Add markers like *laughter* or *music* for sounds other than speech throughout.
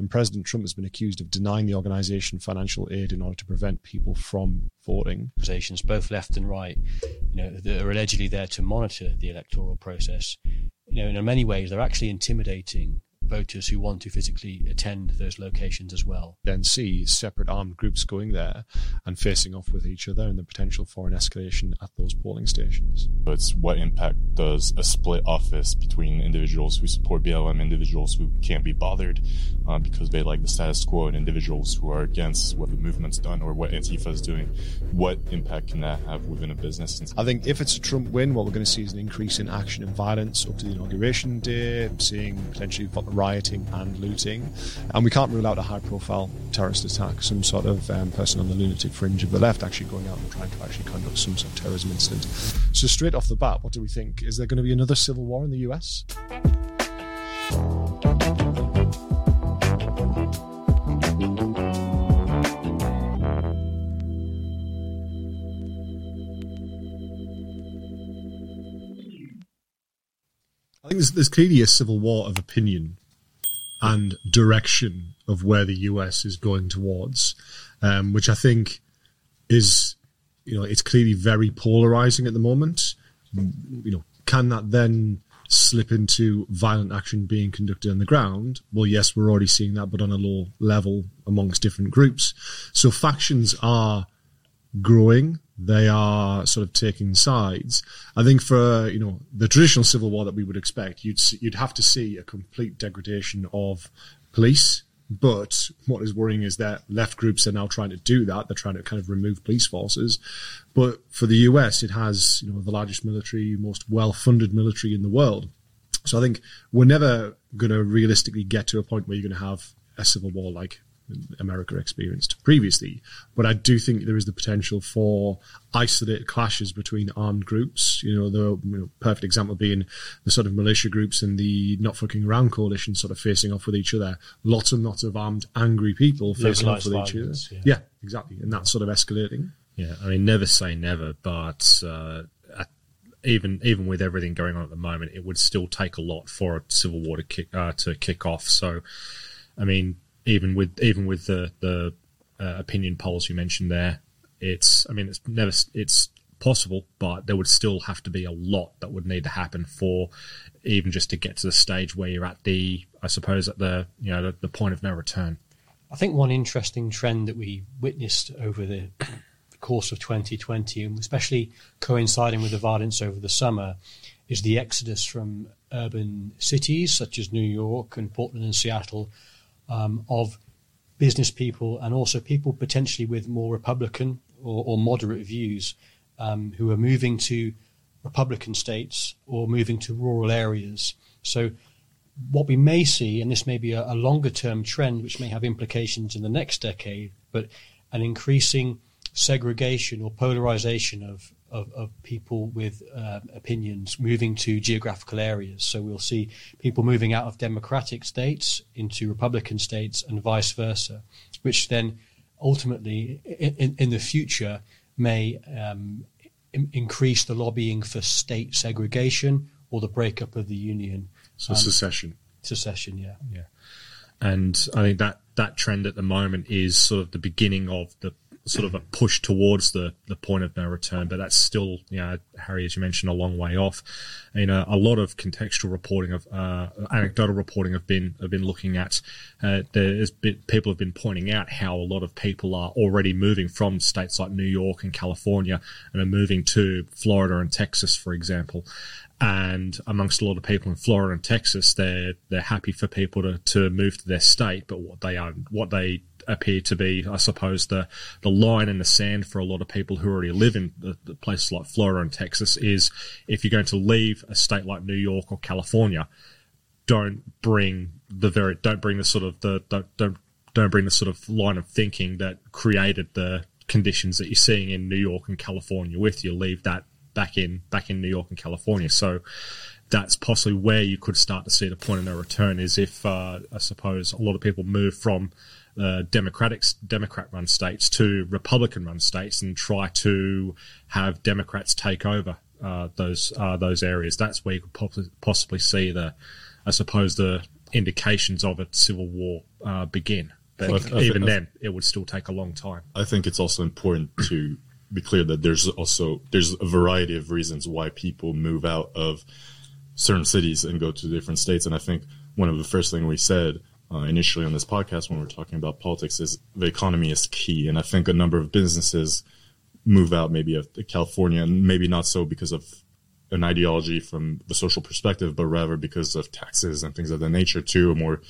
And President Trump has been accused of denying the organization financial aid in order to prevent people from voting. Organizations, both left and right, you know, that are allegedly there to monitor the electoral process. You know, in many ways, they're actually intimidating voters who want to physically attend those locations as well. Then see separate armed groups going there and facing off with each other and the potential for an escalation at those polling stations. It's what impact does a split office between individuals who support BLM, individuals who can't be bothered uh, because they like the status quo, and individuals who are against what the movement's done or what Antifa is doing. What impact can that have within a business? I think if it's a Trump win, what we're going to see is an increase in action and violence up to the inauguration day, seeing potentially rioting and looting. And we can't rule out a high profile terrorist attack, some sort of um, person on the lunatic fringe of the left actually going out and trying to actually conduct some sort of terrorism incident. So, straight off the bat, what do we think? Is there going to be another civil war in the US? I think there's, there's, clearly a civil war of opinion and direction of where the US is going towards, um, which I think is, you know, it's clearly very polarizing at the moment. You know, can that then slip into violent action being conducted on the ground? Well, yes, we're already seeing that, but on a low level amongst different groups. So factions are growing they are sort of taking sides. I think for you know the traditional civil war that we would expect, you'd you'd have to see a complete degradation of police. But what is worrying is that left groups are now trying to do that. They're trying to kind of remove police forces. But for the US, it has you know the largest military, most well-funded military in the world. So I think we're never going to realistically get to a point where you're going to have a civil war like America experienced previously. But I do think there is the potential for isolated clashes between armed groups. You know, the you know, perfect example being the sort of militia groups and the not fucking around coalition sort of facing off with each other. Lots and lots of armed, angry people facing off with each other. Yeah. yeah. exactly. And that's sort of escalating. Yeah, I mean, never say never, but uh, even even with everything going on at the moment, it would still take a lot for a civil war to kick uh, to kick off. So, I mean, even with even with the the uh, opinion polls you mentioned there, it's I mean it's never it's possible, but there would still have to be a lot that would need to happen for even just to get to the stage where you're at the I suppose at the you know the, the point of no return. I think one interesting trend that we witnessed over the course of 2020, and especially coinciding with the violence over the summer, is the exodus from urban cities such as New York and Portland and Seattle um, of business people and also people potentially with more Republican or, or moderate views um, who are moving to Republican states or moving to rural areas. So, what we may see, and this may be a, a longer term trend which may have implications in the next decade, but an increasing segregation or polarization of of, of people with uh, opinions moving to geographical areas. So we'll see people moving out of democratic states into Republican states and vice versa, which then ultimately in, in the future may um, increase the lobbying for state segregation or the breakup of the union. So um, secession. Secession, yeah. Yeah. And I think that that trend at the moment is sort of the beginning of the sort of a push towards the, the point of no return, but that's still, you know, Harry, as you mentioned, a long way off. You know, a lot of contextual reporting of uh, anecdotal reporting have been have been looking at. Uh, there's been, people have been pointing out how a lot of people are already moving from states like New York and California and are moving to Florida and Texas, for example and amongst a lot of people in Florida and Texas, they're they're happy for people to, to move to their state, but what they are what they appear to be, I suppose, the the line in the sand for a lot of people who already live in the, the places like Florida and Texas is if you're going to leave a state like New York or California, don't bring the very don't bring the sort of the don't don't, don't bring the sort of line of thinking that created the conditions that you're seeing in New York and California with you. Leave that back in back in New York and California. So that's possibly where you could start to see the point of no return is if uh, I suppose a lot of people move from uh, Democratic Democrat run states to Republican run states and try to have Democrats take over uh, those uh, those areas. That's where you could possibly see the, I suppose the indications of a civil war uh, begin. But Well, I- I even then, it would still take a long time. I think it's also important to be clear that there's also there's a variety of reasons why people move out of certain cities and go to different states. And I think one of the first thing we said uh, initially on this podcast when we we're talking about politics is the economy is key. And I think a number of businesses move out maybe of California and maybe not so because of an ideology from the social perspective, but rather because of taxes and things of that nature to a more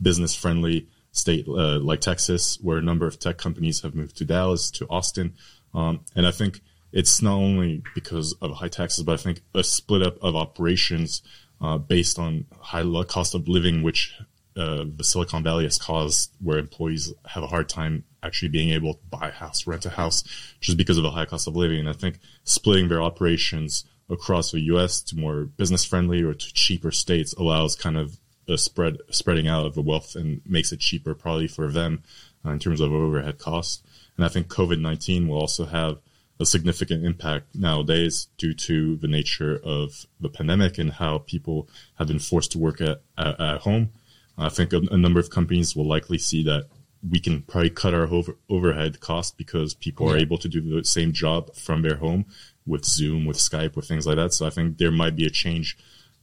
business friendly state uh, like Texas, where a number of tech companies have moved to Dallas, to Austin. Um, and I think it's not only because of high taxes, but I think a split up of operations uh, based on high cost of living, which uh, the Silicon Valley has caused, where employees have a hard time actually being able to buy a house, rent a house, just because of the high cost of living. And I think splitting their operations across the U.S. to more business friendly or to cheaper states allows kind of a spread spreading out of the wealth and makes it cheaper probably for them uh, in terms of overhead costs. And I think COVID nineteen will also have a significant impact nowadays due to the nature of the pandemic and how people have been forced to work at, at, at home. I think a, a number of companies will likely see that we can probably cut our over, overhead cost because people are able to do the same job from their home with Zoom, with Skype, with things like that. So I think there might be a change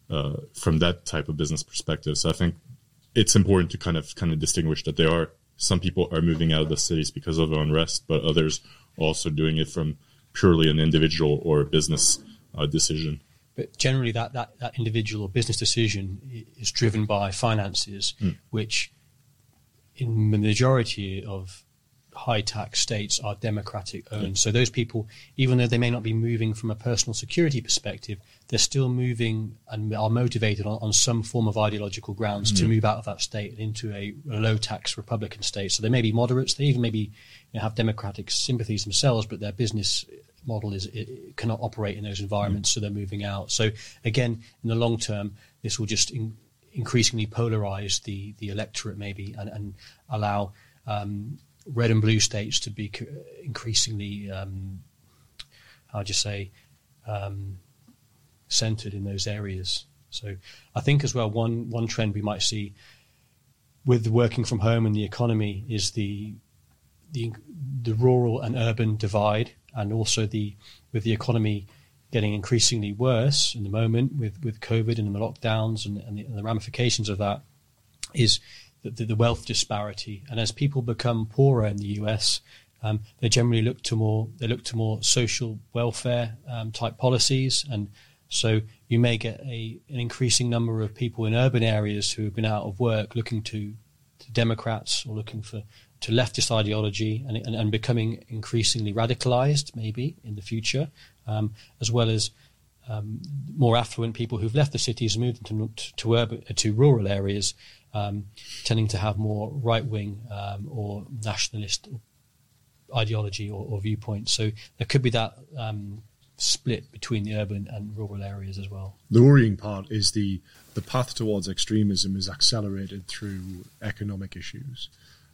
uh, from that type of business perspective. So I think it's important to kind of kind of distinguish that there are some people are moving out of the cities because of unrest, but others also doing it from purely an individual or business uh, decision. But generally, that, that, that individual or business decision is driven by finances, hmm. which in the majority of high tax states are democratic hmm. owned. So those people, even though they may not be moving from a personal security perspective, they're still moving and are motivated on, on some form of ideological grounds to hmm. move out of that state and into a, a low tax Republican state. So they may be moderates, they even maybe you know, have democratic sympathies themselves, but their business model is cannot operate in those environments, so they're moving out. So again, in the long term, this will just in, increasingly polarize the the electorate, maybe, and, and allow um, red and blue states to be increasingly, um, how do you say, um, centered in those areas. So I think as well, one one trend we might see with working from home and the economy is the the the rural and urban divide, and also the with the economy getting increasingly worse in the moment with, with COVID and the lockdowns and, and, the, and the ramifications of that is the, the, wealth disparity. And as people become poorer in the US, um, they generally look to more they look to more social welfare um, type policies, and so you may get a an increasing number of people in urban areas who have been out of work looking to, to Democrats or looking for to leftist ideology and, and, and becoming increasingly radicalized maybe in the future, um, as well as um, more affluent people who've left the cities and moved into to, urban, to rural areas, um, tending to have more right wing um, or nationalist ideology or, or viewpoint. So there could be that um, split between the urban and rural areas as well. The worrying part is the the path towards extremism is accelerated through economic issues.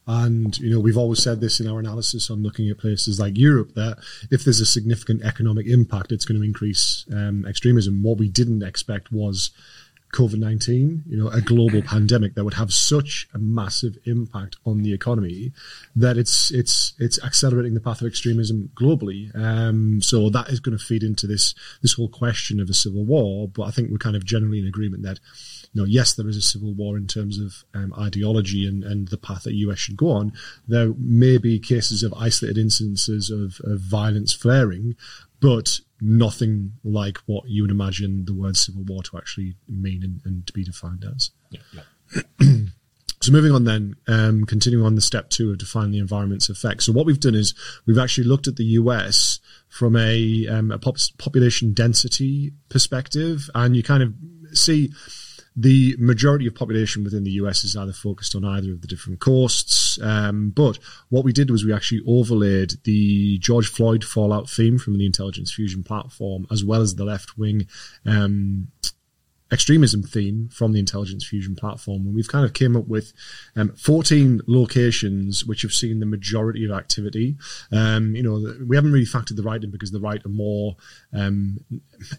And you know we've always said this in our analysis on looking at places like Europe that if there's a significant economic impact, it's going to increase um, extremism. What we didn't expect was COVID nineteen, you know, a global *clears throat* pandemic that would have such a massive impact on the economy that it's it's it's accelerating the path of extremism globally. Um, so that is going to feed into this this whole question of a civil war. But I think we're kind of generally in agreement that you know, yes, there is a civil war in terms of um, ideology and, and the path that US should go on. There may be cases of isolated instances of, of violence flaring, but nothing like what you would imagine the word civil war to actually mean and, and to be defined as. Yeah, yeah. *clears throat* So moving on then, um, continuing on the step two of define the environment's effects. So what we've done is we've actually looked at the US from a, um, a pop- population density perspective, and you kind of see the majority of population within the US is either focused on either of the different coasts. Um, but what we did was we actually overlaid the George Floyd fallout theme from the Intelligence Fusion platform, as well as the left wing um, extremism theme from the intelligence fusion platform. And we've kind of came up with um, 14 locations which have seen the majority of activity. Um, you know we haven't really factored the right in because the right are more um,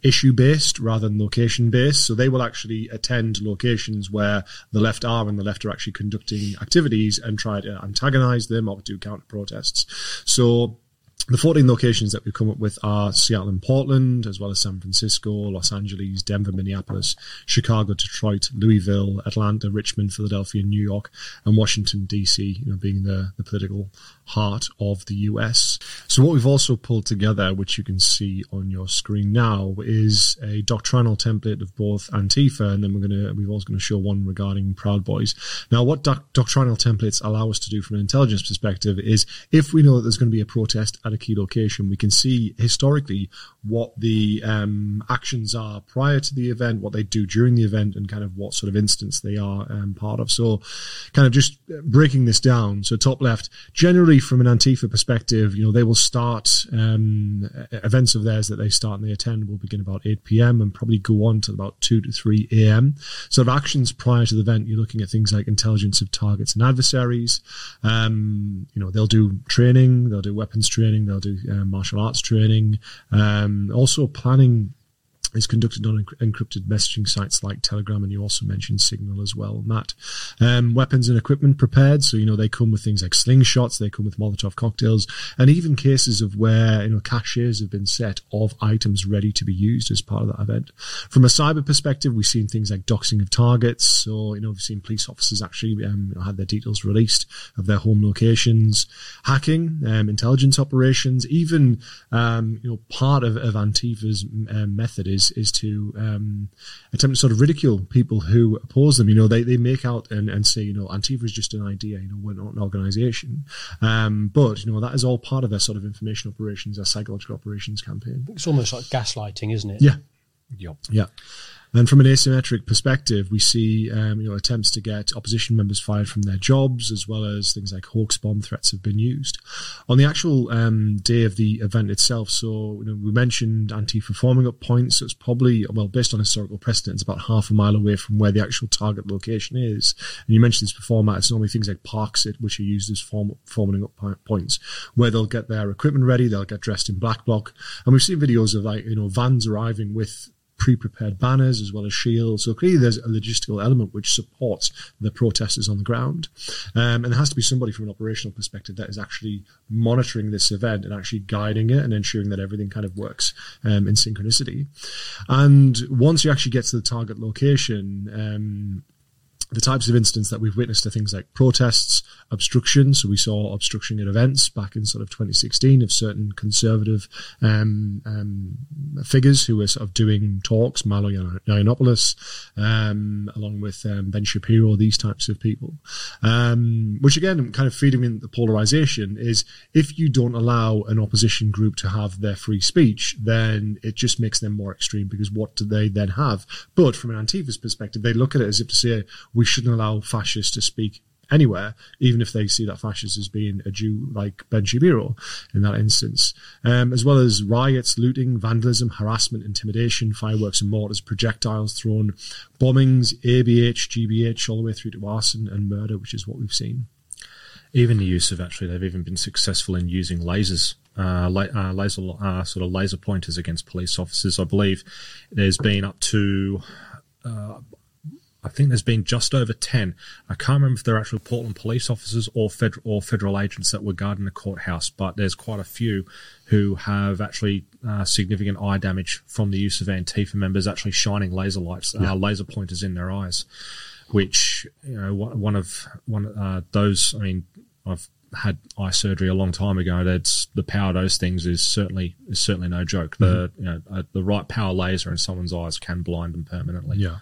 issue based rather than location based so they will actually attend locations where the left are and the left are actually conducting activities and try to antagonize them or do counter protests so the 14 locations that we've come up with are Seattle and Portland, as well as San Francisco, Los Angeles, Denver, Minneapolis, Chicago, Detroit, Louisville, Atlanta, Richmond, Philadelphia, New York, and Washington, D.C., you know, being the, the political heart of the US. So what we've also pulled together, which you can see on your screen now, is a doctrinal template of both Antifa, and then we're going to, we've also going to show one regarding Proud Boys. Now, what doc- doctrinal templates allow us to do from an intelligence perspective is if we know that there's going to be a protest at a key location, we can see historically what the um, actions are prior to the event, what they do during the event, and kind of what sort of instance they are um, part of. So, kind of just breaking this down. So, top left, generally from an Antifa perspective, you know, they will start um, events of theirs that they start and they attend will begin about 8 p.m. and probably go on to about 2 to 3 a.m. Sort of actions prior to the event, you're looking at things like intelligence of targets and adversaries. Um, you know, they'll do training, they'll do weapons training, they'll do uh, martial arts training, um, also planning is conducted on encrypted messaging sites like Telegram, and you also mentioned Signal as well. Matt, um, weapons and equipment prepared, so you know they come with things like slingshots, they come with Molotov cocktails, and even cases of where you know caches have been set of items ready to be used as part of that event. From a cyber perspective, we've seen things like doxing of targets, so you know we've seen police officers actually um, had their details released of their home locations, hacking, um, intelligence operations, even um, you know part of, of Antifa's um, method is is to um, attempt to sort of ridicule people who oppose them. You know, they, they make out and, and say, you know, Antifa is just an idea. You know, we're not an organisation. Um, but you know, that is all part of their sort of information operations, their psychological operations campaign. It's almost like gaslighting, isn't it? Yeah. Yep. Yeah. And from an asymmetric perspective, we see um, you know attempts to get opposition members fired from their jobs, as well as things like hoax bomb threats have been used. On the actual um, day of the event itself, so you know, we mentioned Antifa forming up points. So it's probably well based on historical precedent, it's about half a mile away from where the actual target location is. And you mentioned this before, Matt. It's normally things like parks, which are used as form, forming up points, where they'll get their equipment ready, they'll get dressed in black bloc, and we've seen videos of like you know vans arriving with pre-prepared banners as well as shields. So clearly there's a logistical element which supports the protesters on the ground. Um, and there has to be somebody from an operational perspective that is actually monitoring this event and actually guiding it and ensuring that everything kind of works um, in synchronicity. And once you actually get to the target location, um, the types of incidents that we've witnessed are things like protests, obstruction. So we saw obstruction at events back in sort of 2016 of certain conservative um, um, figures who were sort of doing talks, Milo Yiannopoulos, um, along with um, Ben Shapiro, these types of people. Um, which again, kind of feeding in the polarization is if you don't allow an opposition group to have their free speech, then it just makes them more extreme because what do they then have? But from an Antifa's perspective, they look at it as if to say, we shouldn't allow fascists to speak anywhere, even if they see that fascists as being a Jew like Ben Shapiro in that instance, um, as well as riots, looting, vandalism, harassment, intimidation, fireworks and mortars, projectiles thrown, bombings, ABH, GBH, all the way through to arson and murder, which is what we've seen. Even the use of actually, they've even been successful in using lasers uh, uh, laser uh, sort of laser pointers against police officers. I believe there's been up to uh, I think there's been just over 10. I can't remember if they're actual Portland police officers or federal, or federal agents that were guarding the courthouse, but there's quite a few who have actually uh, significant eye damage from the use of Antifa members actually shining laser lights, uh, yeah. uh, laser pointers in their eyes, which, you know, one of, one, uh, those, I mean, I've had eye surgery a long time ago. That's the power of those things is certainly is certainly no joke. The mm-hmm. you know uh, the right power laser in someone's eyes can blind them permanently. Yeah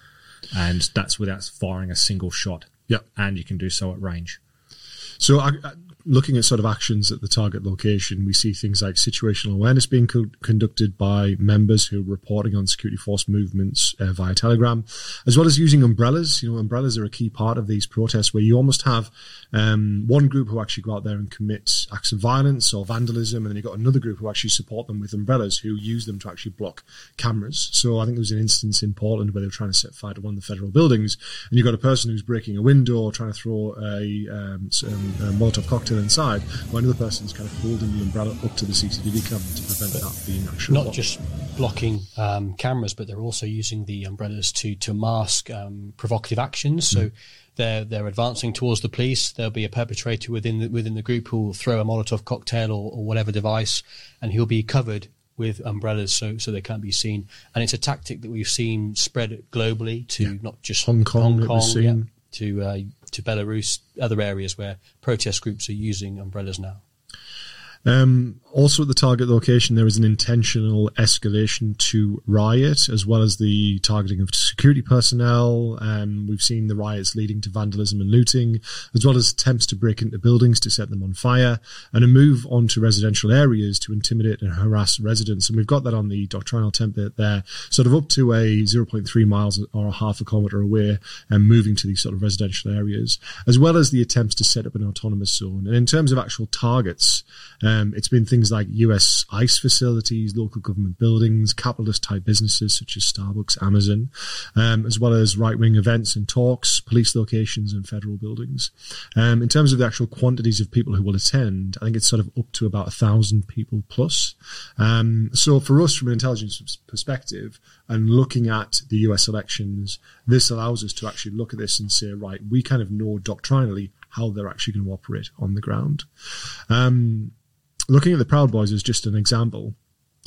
and that's without firing a single shot. Yep. And you can do so at range. So, I, looking at sort of actions at the target location, we see things like situational awareness being co- conducted by members who are reporting on security force movements uh, via Telegram, as well as using umbrellas. You know, umbrellas are a key part of these protests where you almost have um, one group who actually go out there and commit acts of violence or vandalism, and then you've got another group who actually support them with umbrellas who use them to actually block cameras. So I think there was an instance in Portland where they were trying to set fire to one of the federal buildings, and you've got a person who's breaking a window or trying to throw a, um, a Molotov cocktail inside, while another person's kind of holding the umbrella up to the CCTV camera to prevent that being actually not just blocking um, cameras, but they're also using the umbrellas to to mask um, provocative actions. So. Mm they're they're advancing towards the police. There'll be a perpetrator within the, within the group who will throw a Molotov cocktail or, or whatever device, and he'll be covered with umbrellas so so they can't be seen. And it's a tactic that we've seen spread globally to yeah. not just Hong Kong, Hong Kong yeah, to uh, to Belarus, other areas where protest groups are using umbrellas now. Um, also at the target location, there is an intentional escalation to riot, as well as the targeting of security personnel. Um, we've seen the riots leading to vandalism and looting, as well as attempts to break into buildings to set them on fire, and a move onto residential areas to intimidate and harass residents. And we've got that on the doctrinal template there, sort of up to a 0.3 miles or a half a kilometre away, and moving to these sort of residential areas, as well as the attempts to set up an autonomous zone. And in terms of actual targets, um, it's been things like US ICE facilities, local government buildings, capitalist type businesses such as Starbucks, Amazon, um, as well as right wing events and talks, police locations, and federal buildings. Um, in terms of the actual quantities of people who will attend, I think it's sort of up to about a thousand people plus. Um, so for us, from an intelligence perspective, and looking at the US elections, this allows us to actually look at this and say, right, we kind of know doctrinally how they're actually going to operate on the ground. Um, looking at the Proud Boys as just an example,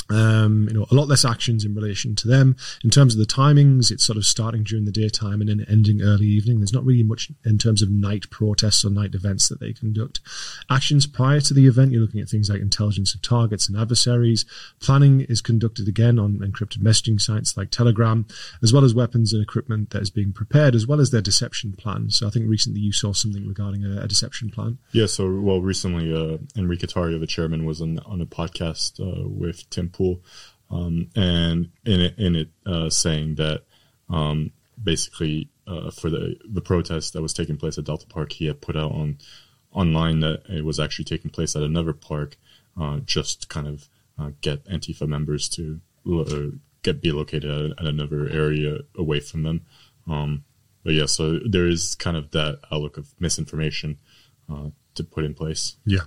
um, you know, a lot less actions in relation to them. In terms of the timings, it's sort of starting during the daytime and then ending early evening. There's not really much in terms of night protests or night events that they conduct. Actions prior to the event, you're looking at things like intelligence of targets and adversaries. Planning is conducted again on encrypted messaging sites like Telegram, as well as weapons and equipment that is being prepared, as well as their deception plan. So I think recently you saw something regarding a, a deception plan. Yeah. So, well, recently, uh, Enrique Tarrio, the chairman, was on, on a podcast uh, with Tim Pool, um, and in it, in it uh, saying that um, basically uh, for the the protest that was taking place at Delta Park, he had put out on online that it was actually taking place at another park, uh, just kind of uh, get Antifa members to uh, get be located at, at, another area away from them. Um, but yeah, so there is kind of that outlook of misinformation uh, to put in place. Yeah.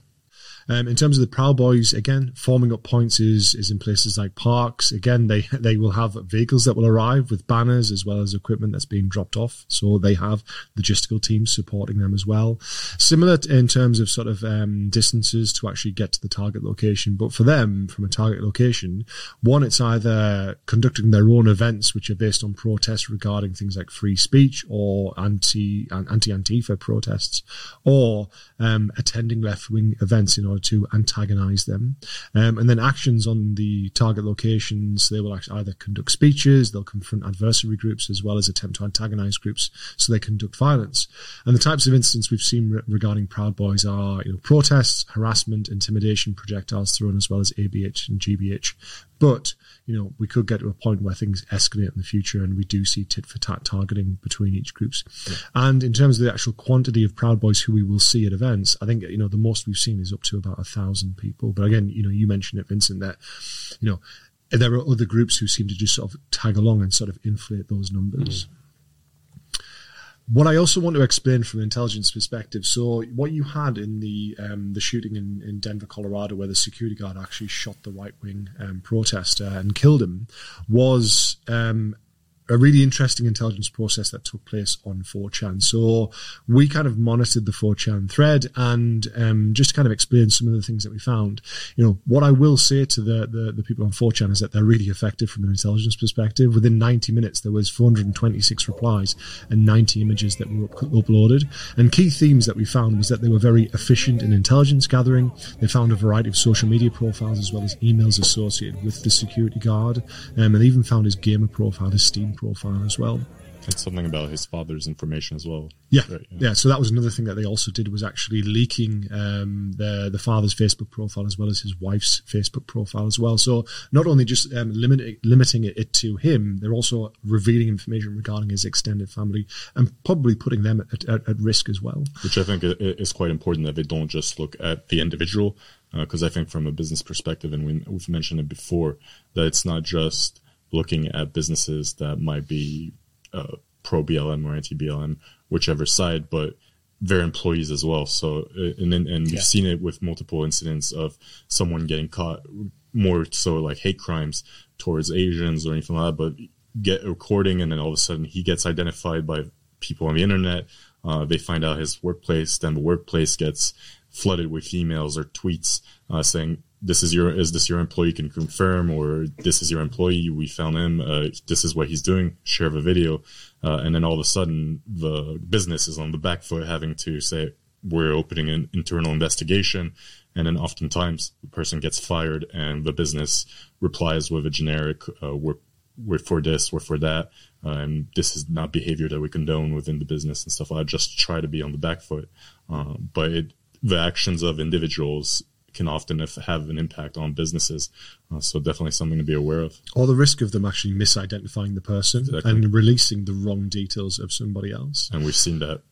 Um, in terms of the Proud Boys, again, forming up points is, is in places like parks. Again, they *laughs* they will have vehicles that will arrive with banners as well as equipment that's being dropped off. So they have logistical teams supporting them as well. Similar in terms of sort of um, distances to actually get to the target location. But for them, from a target location, one, it's either conducting their own events, which are based on protests regarding things like free speech or anti anti Antifa protests, or um, attending left wing events in order to antagonize them. Um, and then actions on the target locations, they will either conduct speeches, they'll confront adversary groups, as well as attempt to antagonize groups, so they conduct violence. And the types of incidents we've seen re- regarding Proud Boys are you know, protests, harassment, intimidation, projectiles thrown, as well as ABH and GBH. But you know, we could get to a point where things escalate in the future and we do see tit for tat targeting between each groups. Yeah. And in terms of the actual quantity of Proud Boys who we will see at events, I think, you know, the most we've seen is up to about a thousand people. But again, you know, you mentioned it, Vincent, that, you know, there are other groups who seem to just sort of tag along and sort of inflate those numbers. Mm what I also want to explain from an intelligence perspective. So, what you had in the um, the shooting in, in Denver, Colorado, where the security guard actually shot the right wing um, protester and killed him, was um, a really interesting intelligence process that took place on 4chan. So we kind of monitored the 4chan thread and um, just kind of explained some of the things that we found. You know, what I will say to the, the, the people on 4chan is that they're really effective from an intelligence perspective. Within 90 minutes, there was 426 replies and 90 images that were up- uploaded. And key themes that we found was that they were very efficient in intelligence gathering. They found a variety of social media profiles as well as emails associated with the security guard. Um, and they even found his gamer profile, his Steam profile as well. It's something about his father's information as well. Yeah, Right, yeah. So that was another thing that they also did was actually leaking um, the the father's Facebook profile as well as his wife's Facebook profile as well. So not only just um, limiting limiting it, to him, they're also revealing information regarding his extended family and probably putting them at, at, at risk as well. which I think is quite important that they don't just look at the individual, because I think from a business perspective, and we, we've mentioned it before, that it's not just looking at businesses that might be uh, pro BLM or anti BLM, whichever side, but their employees as well. So, uh, and then, and we've seen it with multiple incidents of someone getting caught, more so like hate crimes towards Asians or anything like that, but get a recording and then all of a sudden he gets identified by people on the internet. Uh, they find out his workplace, then the workplace gets flooded with emails or tweets uh, saying, "This is your is this your employee? Can confirm?" or "This is your employee. We found him. Uh, this is what he's doing. Share the video." Uh, and then all of a sudden, the business is on the back foot, having to say, "We're opening an internal investigation." And then oftentimes the person gets fired, and the business replies with a generic, uh, "We're we're for this, we're for that, uh, and this is not behavior that we condone within the business and stuff that. Just try to be on the back foot. Um, but it, the actions of individuals can often have- have an impact on businesses. Uh, so definitely something to be aware of. Or the risk of them actually misidentifying the person Exactly. and releasing the wrong details of somebody else. And we've seen that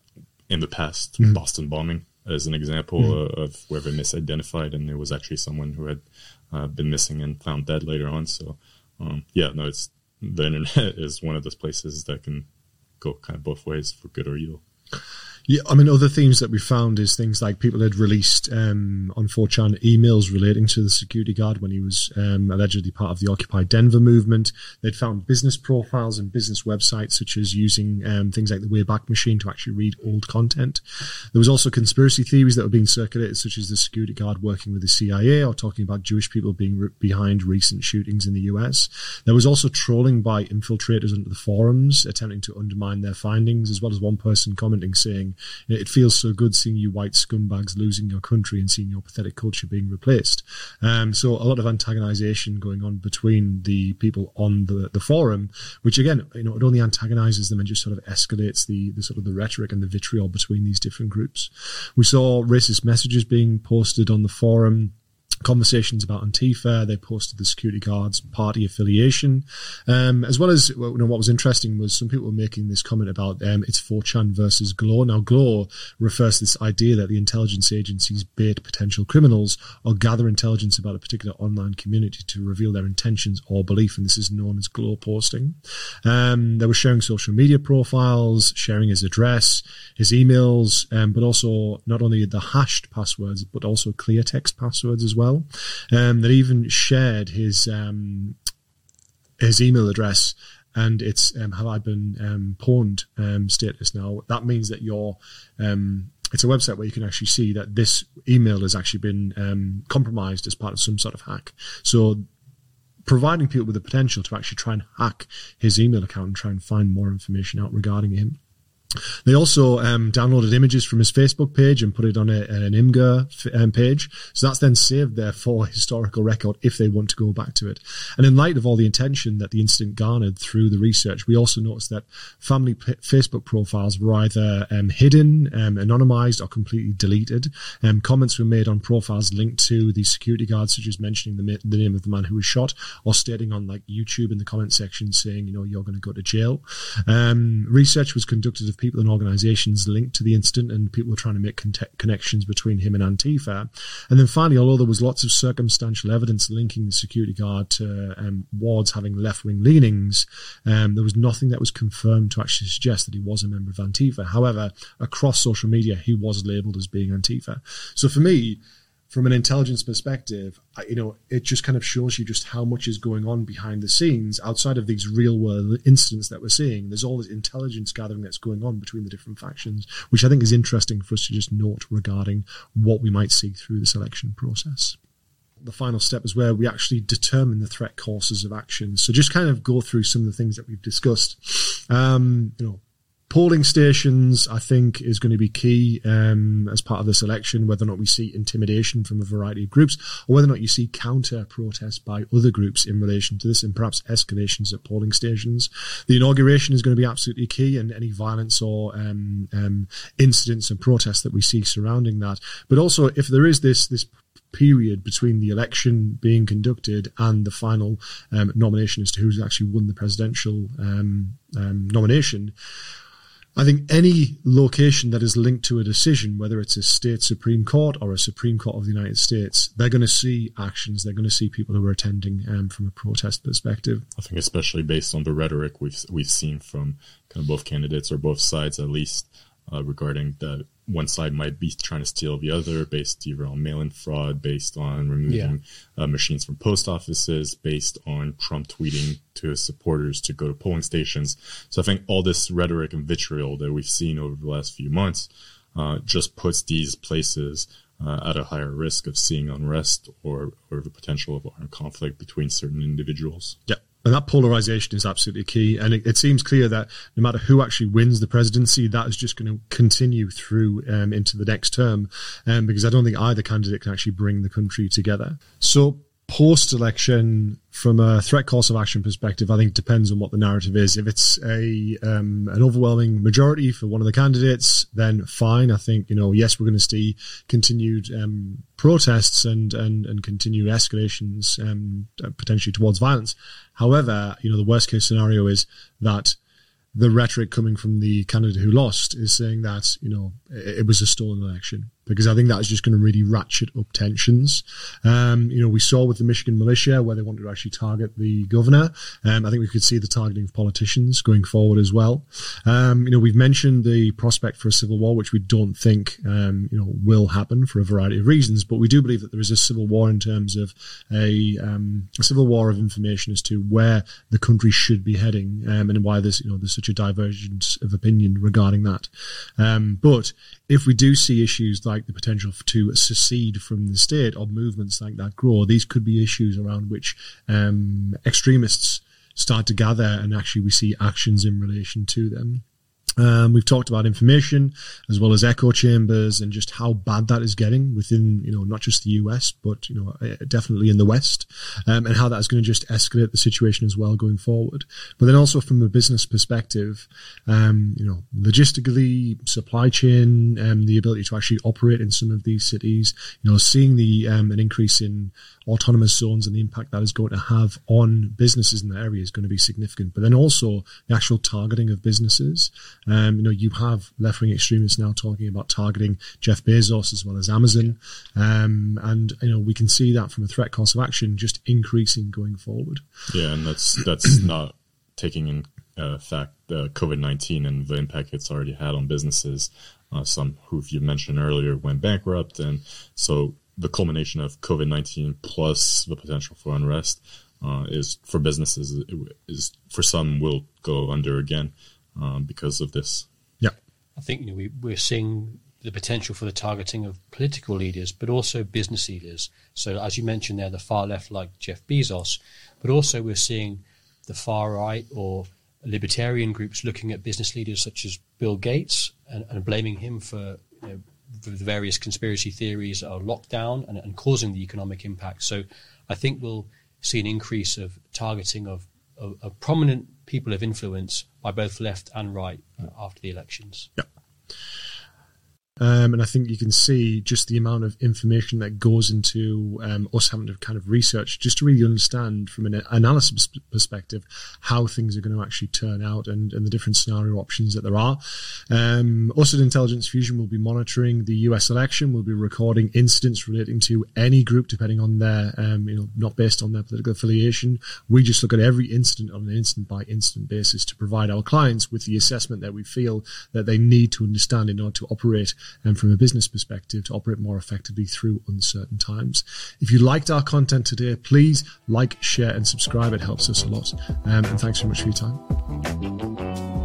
in the past, Mm-hmm. Boston bombing as an example uh, of where they misidentified, and it was actually someone who had uh, been missing and found dead later on. So, um, yeah, no, it's the internet *laughs* is one of those places that can go kind of both ways for good or evil. Yeah, I mean, other themes that we found is things like people had released um, on 4chan emails relating to the security guard when he was um, allegedly part of the Occupy Denver movement. They'd found business profiles and business websites, such as using um, things like the Wayback Machine to actually read old content. There was also conspiracy theories that were being circulated, such as the security guard working with the CIA or talking about Jewish people being re- behind recent shootings in the US. There was also trolling by infiltrators into the forums, attempting to undermine their findings, as well as one person commenting saying, it feels so good seeing you white scumbags losing your country and seeing your pathetic culture being replaced. Um, so a lot of antagonization going on between the people on the, the forum, which again, you know, it only antagonizes them and just sort of escalates the, the sort of the rhetoric and the vitriol between these different groups. We saw racist messages being posted on the forum conversations about Antifa. They posted the security guards' party affiliation, um, as well as well, you know what was interesting was some people were making this comment about um, it's 4chan versus Glow. Now Glow refers to this idea that the intelligence agencies bait potential criminals or gather intelligence about a particular online community to reveal their intentions or belief, and this is known as Glow posting. Um, they were sharing social media profiles, sharing his address, his emails, um, but also not only the hashed passwords, but also clear text passwords as well. Um, they even shared his um, his email address and it's um, have I been um, pwned um, status now. That means that you're um, it's a website where you can actually see that this email has actually been compromised as part of some sort of hack. So providing people with the potential to actually try and hack his email account and try and find more information out regarding him. They also um, downloaded images from his Facebook page and put it on a, an Imgur um, page. So that's then saved there for *laughs* historical record if they want to go back to it. And in light of all the attention that the incident garnered through the research, we also noticed that family p- Facebook profiles were either um, hidden, um, anonymized, or completely deleted. Um, comments were made on profiles linked to the security guards, such as mentioning the, ma- the name of the man who was shot, or stating on like YouTube in the comment section saying, you know, you're going to go to jail. Um, research was conducted of people and organizations linked to the incident, and people were trying to make conte- connections between him and Antifa. And then finally, although there was lots of circumstantial evidence linking the security guard to um, Ward's having left wing leanings, um, there was nothing that was confirmed to actually suggest that he was a member of Antifa. However, across social media, he was labeled as being Antifa. So for me, from an intelligence perspective, I- you know, it just kind of shows you just how much is going on behind the scenes outside of these real world incidents that we're seeing. There's all this intelligence gathering that's going on between the different factions, which I think is interesting for us to just note regarding what we might see through the selection process. The final step is where we actually determine the threat courses of action. So just kind of go through some of the things that we've discussed. Um, you know, polling stations, I think, is going to be key um, as part of this election. Whether or not we see intimidation from a variety of groups, or whether or not you see counter protests by other groups in relation to this, and perhaps escalations at polling stations. The inauguration is going to be absolutely key, and any violence or um, um, incidents and protests that we see surrounding that. But also, if there is this this period between the election being conducted and the final um, nomination as to who's actually won the presidential um, um, nomination. I think any location that is linked to a decision, whether it's a state Supreme Court or a Supreme Court of the United States, they're going to see actions. They're going to see people who are attending um, from a protest perspective. I think, especially based on the rhetoric we've we've seen from kind of both candidates or both sides, at least uh, regarding that one side might be trying to steal the other based either on mail-in fraud, based on removing yeah. uh, machines from post offices, based on Trump tweeting to his supporters to go to polling stations. So I think all this rhetoric and vitriol that we've seen over the last few months uh, just puts these places uh, at a higher risk of seeing unrest or, or the potential of armed conflict between certain individuals. Yeah. And that polarization is absolutely key. And it, it, seems clear that no matter who actually wins the presidency, that is just going to continue through um, into the next term, um, because I don't think either candidate can actually bring the country together. So post election, from a threat course of action perspective, I think depends on what the narrative is. If it's a um, an overwhelming majority for one of the candidates, then fine. I think you know, yes, we're going to see continued um, protests and and and continued escalations um, potentially towards violence. However, you know, the worst case scenario is that the rhetoric coming from the candidate who lost is saying that you know it, it was a stolen election because I think that's just going to really ratchet up tensions. Um, you know, we saw with the Michigan militia where they wanted to actually target the governor. Um, I think we could see the targeting of politicians going forward as well. Um, you know, we've mentioned the prospect for a civil war, which we don't think, um, you know, will happen for a variety of reasons, but we do believe that there is a civil war in terms of a, um, a civil war of information as to where the country should be heading um, and why there's, you know, there's such a divergence of opinion regarding that. but if we do see issues like the potential to secede from the state or movements like that grow, these could be issues around which um, extremists start to gather and actually we see actions in relation to them. Um, we've talked about information as well as echo chambers and just how bad that is getting within, you know, not just the US, but, you know, uh, definitely in the West, um, and how that's going to just escalate the situation as well going forward. But then also from a business perspective, um, you know, logistically, supply chain, um, the ability to actually operate in some of these cities, you know, seeing the, um, an increase in autonomous zones and the impact that is going to have on businesses in the area is going to be significant. But then also the actual targeting of businesses. Um, you know, you have left wing extremists now talking about targeting Jeff Bezos as well as Amazon. Um, and, you know, we can see that from a threat cost of action just increasing going forward. Yeah, and that's, that's *clears throat* not taking in uh, fact uh, COVID 19 and the impact it's already had on businesses. Uh, some who you mentioned earlier went bankrupt. And so the culmination of COVID 19 plus the potential for unrest uh, is for businesses, is for some will go under again um, because of this. Yeah. I think you know, we, we're seeing the potential for the targeting of political leaders, but also business leaders. So, as you mentioned there, the far left, like Jeff Bezos, but also we're seeing the far right or libertarian groups looking at business leaders such as Bill Gates and, and blaming him for you know, the various conspiracy theories are locked down and, and, causing the economic impact. So, I think we'll see an increase of targeting of, of prominent people of influence by both left and right uh, after the elections. Yeah. Um, and I think you can see just the amount of information that goes into um, us having to kind of research just to really understand from an analysis perspective how things are going to actually turn out and, and the different scenario options that there are. Um, us at Intelligence Fusion will be monitoring the US election. We'll be recording incidents relating to any group, depending on their, um, you know, not based on their political affiliation. We just look at every incident on an instant by instant basis to provide our clients with the assessment that we feel that they need to understand in order to operate and from a business perspective to operate more effectively through uncertain times. If you liked our content today, please like, share, and subscribe. It helps us a lot. Um, and thanks very much for your time.